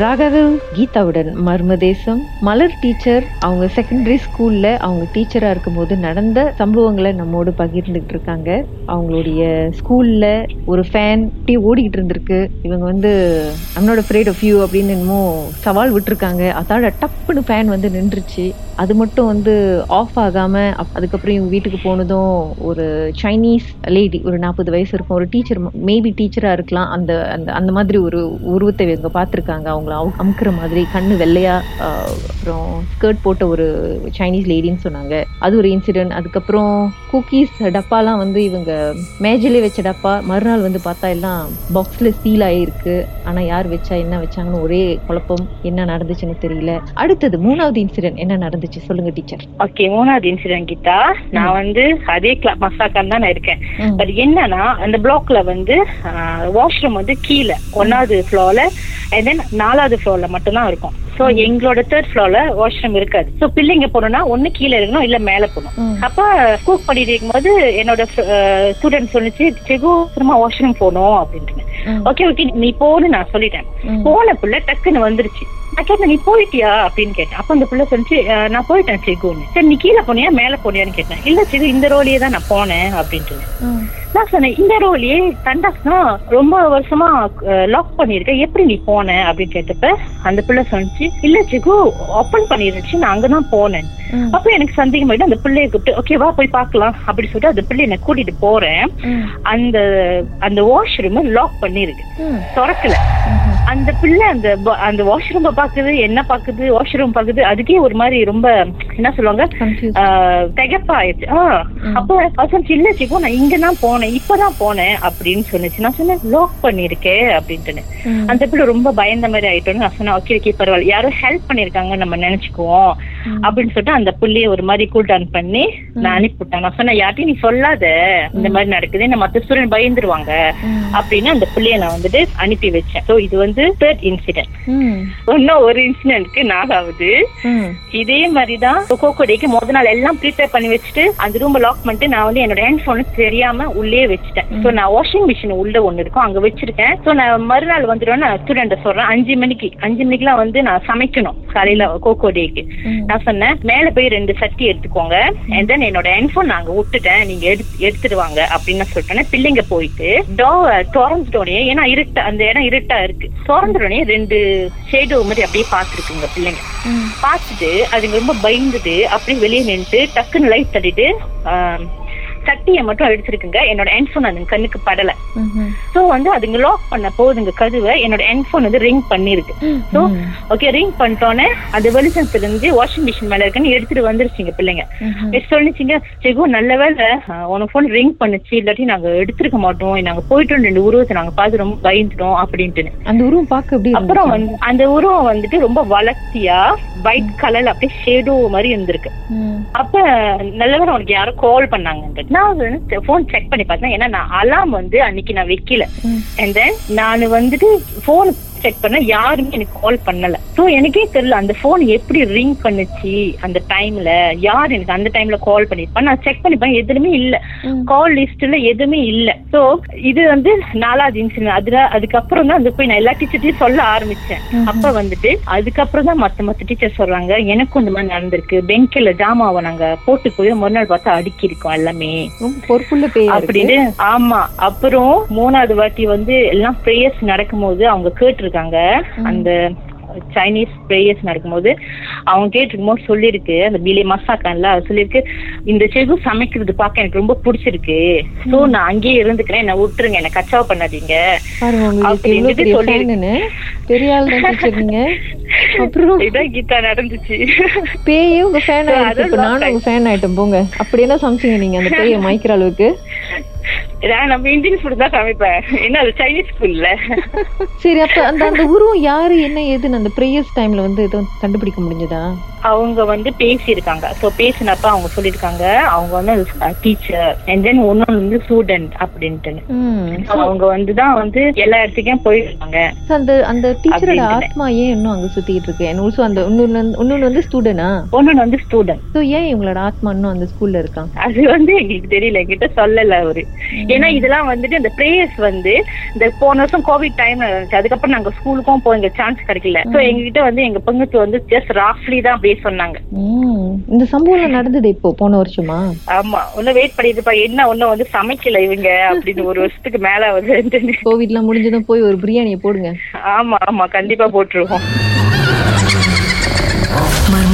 ராகவ் கீதாவுடன் மர்மதேசம் மலர் டீச்சர் அவங்க செகண்டரி ஸ்கூல்ல அவங்க டீச்சரா இருக்கும்போது நடந்த சம்பவங்களை நம்மோடு பகிர்ந்துகிட்டு இருக்காங்க. அவங்களுடைய ஸ்கூல்ல ஒரு ஃபேன் டீ ஓடிக்கிட்டு இருந்திருக்கு. இவங்க வந்து அம்னோட ஃப்ரேட் ஆஃப் யூ அப்படின்னு என்னமோ சவால் விட்டுருக்காங்க. அதோட டப்புன்னு ஃபேன் வந்து நின்றுச்சு. அது மட்டும் வந்து ஆஃப் ஆகாம அப்- அதுக்கப்புறம் இவங்க வீட்டுக்கு போனதும் ஒரு சைனீஸ் லேடி ஒரு நாற்பது வயசு இருக்கும். ஒரு டீச்சர் மேபி டீச்சரா இருக்கலாம். அந்த அந்த அந்த மாதிரி ஒரு உருவத்தை இவங்க பார்த்துருக்காங்க. அவங்க அவங்கள அவு- அமுக்குற மாதிரி கண்ணு வெள்ளையா அப்புறம் ஸ்கர்ட் போட்ட ஒரு சைனீஸ் லேடின்னு சொன்னாங்க. அது ஒரு இன்சிடென்ட் அதுக்கப்புறம் குக்கீஸ் டப்பாலாம் வந்து இவங்க மேஜிலே வச்ச டப்பா மறுநாள் வந்து பார்த்தா எல்லாம் பாக்ஸ்ல சீல் ஆயிருக்கு. ஆனா யார் வச்சா என்ன வச்சாங்கன்னு ஒரே குழப்பம். என்ன நடந்துச்சுன்னு தெரியல. அடுத்தது மூணாவது இன்சிடென்ட் என்ன நடந்துச்சு? சொல்லுங்க டீச்சர் ஓகே மூணாவது இன்சிடென்ட் கிட்டா நான் வந்து அதே கிளப் மசாக்கான் தான் நான் இருக்கேன். பட் என்னன்னா அந்த பிளாக்ல வந்து வாஷ்ரூம் வந்து கீழே ஒன்னாவது ஃப்ளோர்ல அண்ட் தென் நாலாவது ஃப்ளோர்ல மட்டும்தான் இருக்கும் சோ எங்களோட தேர்ட் ஃப்ளோர்ல வாஷ்ரூம் இருக்காது சோ பிள்ளைங்க போனோம்னா ஒண்ணு கீழே இருக்கணும் இல்ல மேல போகணும். அப்ப குக் பண்ணிட்டு இருக்கும்போது என்னோட ஸ்டூடெண்ட் சொன்னிச்சு செகு திரும்ப வாஷ்ரூம் போகணும் அப்படின்ட்டு ம். ஓகே ஓகே நீ போன்னு நான் சொல்லிட்டேன். போன புள்ள டக்குன்னு வந்துருச்சு நான் கேட்டேன் நீ போயிட்டியா அப்படின்னு கேட்டேன் அப்ப அந்த புள்ள சொல்லிச்சு "அஹ், நான் போயிட்டேன் செகுன்னு சரி நீ கீழே போனியா மேல போனியான்னு கேட்டேன் இல்ல செகு இந்த ரோலியே தான் நான் போனேன் அப்படின்ட்டு ம். நான் சொன்னேன் இந்த ரோலியே தண்டாஸ்னா ரொம்ப வருஷமா லாக் பண்ணிருக்க எப்படி நீ போன அப்படின்னு கேட்டப்ப அந்த பிள்ளை சொன்னிச்சு இல்ல செகு ஓபன் பண்ணிருந்துச்சு நான் அங்கதான் போனேன். அப்ப எனக்கு சந்தேகம் ஆயிட்டு அந்த பிள்ளைய கூப்பிட்டு ஓகே வா போய் பார்க்கலாம் அப்படி சொல்லிட்டு அந்த பிள்ளைய நான் கூட்டிட்டு போறேன். அந்த அந்த வாஷ்ரூம் லாக் பண்ணிருக்கு. திறக்கல. அந்த பிள்ளை அந்த அந்த வாஷ்ரூம் பாக்குது என்ன பாக்குது வாஷ்ரூம் பாக்குது அதுக்கே ஒரு மாதிரி ரொம்ப என்ன சொல்லுவாங்க திகைப்பா ஆயிடுச்சு. அப்ப அவசரம் இல்ல சிக்கோ நான் இங்க தான் போனேன் இப்பதான் போனேன் அப்படின்னு சொன்னுச்சு. நான் சொன்னேன் லாக் பண்ணிருக்கேன் அப்படின்ட்டு. அந்த பிள்ளை ரொம்ப பயந்த மாதிரி ஆயிட்டோன்னு நான் சொன்னேன் ஓகே ஓகே பரவாயில்ல. யாரும் ஹெல்ப் பண்ணிருக்காங்க நம்ம நினைச்சுக்குவோம். அப்படின்னு சொல்லிட்டு அந்த புள்ளைய ஒரு மாதிரி கூல் டவுன் பண்ணி நான் அனுப்பிவிட்டேன். நான் சொன்னேன் யார்ட்டையும் நீ சொல்லாத இந்த மாதிரி நடக்குது இந்த மத்த ஸ்டூடெண்ட் பயந்துருவாங்க. அப்படின்னு அந்த பிள்ளைய நான் வந்துட்டு அனுப்பி வச்சேன். சோ இது வந்து தேர்ட் இன்சிடென்ட். இன்னும் ஒரு இன்சிடென்ட்க்கு நாலாவது. ம். இதே மாதிரிதான் கோகோ டேக்கு முத நாள் எல்லாம் ப்ரிப்பேர் பண்ணி வச்சுட்டு அந்த ரூம் லாக் பண்ணிட்டு நான் வந்து என்னோட ஹேண்ட் போன் தெரியாம உள்ளே வச்சுட்டேன். சோ நான் வாஷிங் மிஷின் உள்ள ஒண்ணு இருக்கும் அங்க வச்சிருக்கேன். சோ நான் மறுநாள் வந்துடும் நான் ஸ்டூடெண்ட் சொல்றேன். அஞ்சு மணிக்கு அஞ்சு மணிக்கெல்லாம் வந்து நான் சமைக்கணும். காலையில கோகோ. டேக்கு. நான் சொன்னேன் மேல போய் ரெண்டு சட்டி எடுத்துக்கோங்க. then என்னோட ஹெட்போன் நாங்க விட்டுட்டேன். நீங்க எடுத்து எடுத்துட்டு வாங்க அப்படின்னு நான் சொல்லிட்டேன் பிள்ளைங்க போயிட்டு டோ திறந்துட்டோடனே ஏன்னா இருட்டா அந்த இடம் இருட்டா இருக்கு. திறந்துடனே ரெண்டு ஷேடோ மாதிரி அப்படியே பாத்துருக்குங்க பிள்ளைங்க. பார்த்துட்டு அதுங்க ரொம்ப பயந்துட்டு அப்படியே வெளியே நின்னுட்டு டக்குன்னு லைட் தட்டிட்டு சட்டியை மட்டும் எடுத்திருக்குங்க என்னோட ஹெட்போன் அதுங்க கண்ணுக்கு படல. சோ வந்து அதுங்க லாக் பண்ண போதுங்க கதவை. என்னோட ஹெட்போன் வந்து ரிங் பண்ணிருக்கு. சோ. ஓகே ரிங் பண்ணிட்டோன்னே அது வெளிச்சத்துல இருந்து வாஷிங் மிஷின் மேல இருக்குன்னு எடுத்துட்டு வந்துருச்சுங்க பிள்ளைங்க. சொல்லிச்சுங்க செகு நல்ல வேலை உனக்கு போன் ரிங் பண்ணுச்சு. இல்லாட்டி நாங்க எடுத்திருக்க மாட்டோம். நாங்க போயிட்டோம். ரெண்டு உருவத்தை நாங்க பார்த்து ரொம்ப பயந்துட்டோம். அப்படின்ட்டுன்னு. அந்த உருவம் பார்க்க எப்படி அப்புறம் அந்த உருவம் வந்துட்டு ரொம்ப வளர்த்தியா ஒயிட் கலர்ல அப்படியே ஷேடோ மாதிரி இருந்திருக்கு. அப்ப நல்ல வேளை உனக்கு யாரோ கால் பண்ணாங்க நான் வந்து போன் செக் பண்ணி பார்த்தேன் ஏன்னா நான் அலாம் வந்து அன்னைக்கு நான் வைக்கல. அண்ட் தென் நான் வந்துட்டு போன் செக் பண்ண யாருமே எனக்கு கால் பண்ணல. சோ எனக்கே தெரியல அந்த போன் எப்படி ரிங் பண்ணுச்சு அந்த டைம்ல யார் எனக்கு அந்த டைம்ல கால் பண்ணிருப்பா நான் செக் பண்ணிப்பேன் எதுவுமே இல்ல. கால் லிஸ்ட்ல எதுவுமே இல்ல. சோ இது வந்து நாலாவது இன்சிடென்ட் அதுல அதுக்கப்புறம் தான் அந்த போய் நான் எல்லா டீச்சர்ட்டையும் சொல்ல ஆரம்பிச்சேன். அப்ப வந்துட்டு அதுக்கப்புறம் தான் மத்த மத்த டீச்சர் சொல்றாங்க எனக்கும் இந்த மாதிரி நடந்திருக்கு. பெஞ்சில ஜாமாவை நாங்க போட்டு போய் மறுநாள் பார்த்தா அடுக்கி இருக்கோம் எல்லாமே பொறுப்புள்ள அப்படின்னு ஆமா. அப்புறம் மூணாவது வாட்டி வந்து எல்லாம் ப்ரேயர்ஸ் நடக்கும்போது அவங்க கேட்டிருக்காங்க அந்த சைனீஸ் ப்ரேயர்ஸ் நடக்கும்போது அவங்க கேட்டிருக்கும் போது சொல்லியிருக்கு. அந்த பிலே மசாக்கான்ல அது சொல்லியிருக்கு. இந்த செகு சமைக்கிறது பார்க்க எனக்கு ரொம்ப பிடிச்சிருக்கு. சோ நான் அங்கேயே இருந்துக்கிறேன். என்ன விட்டுருங்க. என்ன கச்சாவ் பண்ணாதீங்க. கீதா நடந்துச்சு. பேயே உங்க ஃபேன் ஆயிடுச்சு. நானும் உங்க ஃபேன் ஆயிட்டேன். போங்க. அப்படி என்ன சமைச்சீங்க நீங்க அந்த பேயை மாய்க்கிற அளவுக்கு? நம்ம இந்தியன் ஃபுட் தான் சமைப்பேன். என்ன அது சைனீஸ் ஃபுட்ல சரி அப்ப அந்த அந்த உருவம் யாரு என்ன ஏதுன்னு அந்த ப்ரேயர்ஸ் டைம்ல வந்து எதுவும் கண்டுபிடிக்க முடிஞ்சதா? அவங்க வந்து பேசியிருக்காங்க. ஸோ பேசினப்ப அவங்க சொல்லியிருக்காங்க அவங்க வந்து டீச்சர் அண்ட் தென் ஒன்னொன்று வந்து ஸ்டூடெண்ட் அப்படின்ட்டு அவங்க வந்து தான் வந்து எல்லா இடத்துக்கும் போயிருக்காங்க. அந்த அந்த டீச்சரோட. ஆத்மா ஏன் இன்னும் அங்க சுத்திட்டு இருக்கு? அண்ட் ஆல்சோ அந்த இன்னொன்னு வந்து- இன்னொன்னு வந்து ஸ்டூடெண்டா ஒன்னொன்று வந்து ஸ்டூடெண்ட் ஸோ ஏன் இவங்களோட ஆத்மா இன்னும் அந்த ஸ்கூல்ல இருக்கான் அது வந்து எங்களுக்கு தெரியல என்கிட்ட சொல்லல அவரு. ஏன்னா இதெல்லாம் வந்துட்டு இந்த பிரேயர்ஸ் வந்து இந்த போன வருஷம் கோவிட் டைம்ல இருந்துச்சு. அதுக்கப்புறம் நாங்க ஸ்கூலுக்கும் போய் எங்க சான்ஸ் கிடைக்கல. சோ எங்ககிட்ட வந்து எங்க பங்குக்கு வந்து ஜஸ்ட் ராஃப்லி தான் அப்படியே சொன்னாங்க. இந்த சம்பவம் நடந்தது இப்போ போன வருஷமா? ஆமா ஒன்னும் வெயிட் பண்ணிட்டு என்ன ஒன்னும் வந்து சமைக்கல இவங்க அப்படின்னு ஒரு வருஷத்துக்கு மேல வந்து கோவிட்லாம் முடிஞ்சதும் போய் ஒரு பிரியாணியை போடுங்க. ஆமா ஆமா கண்டிப்பா போட்டுருவோம்.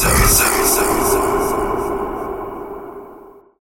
Sam,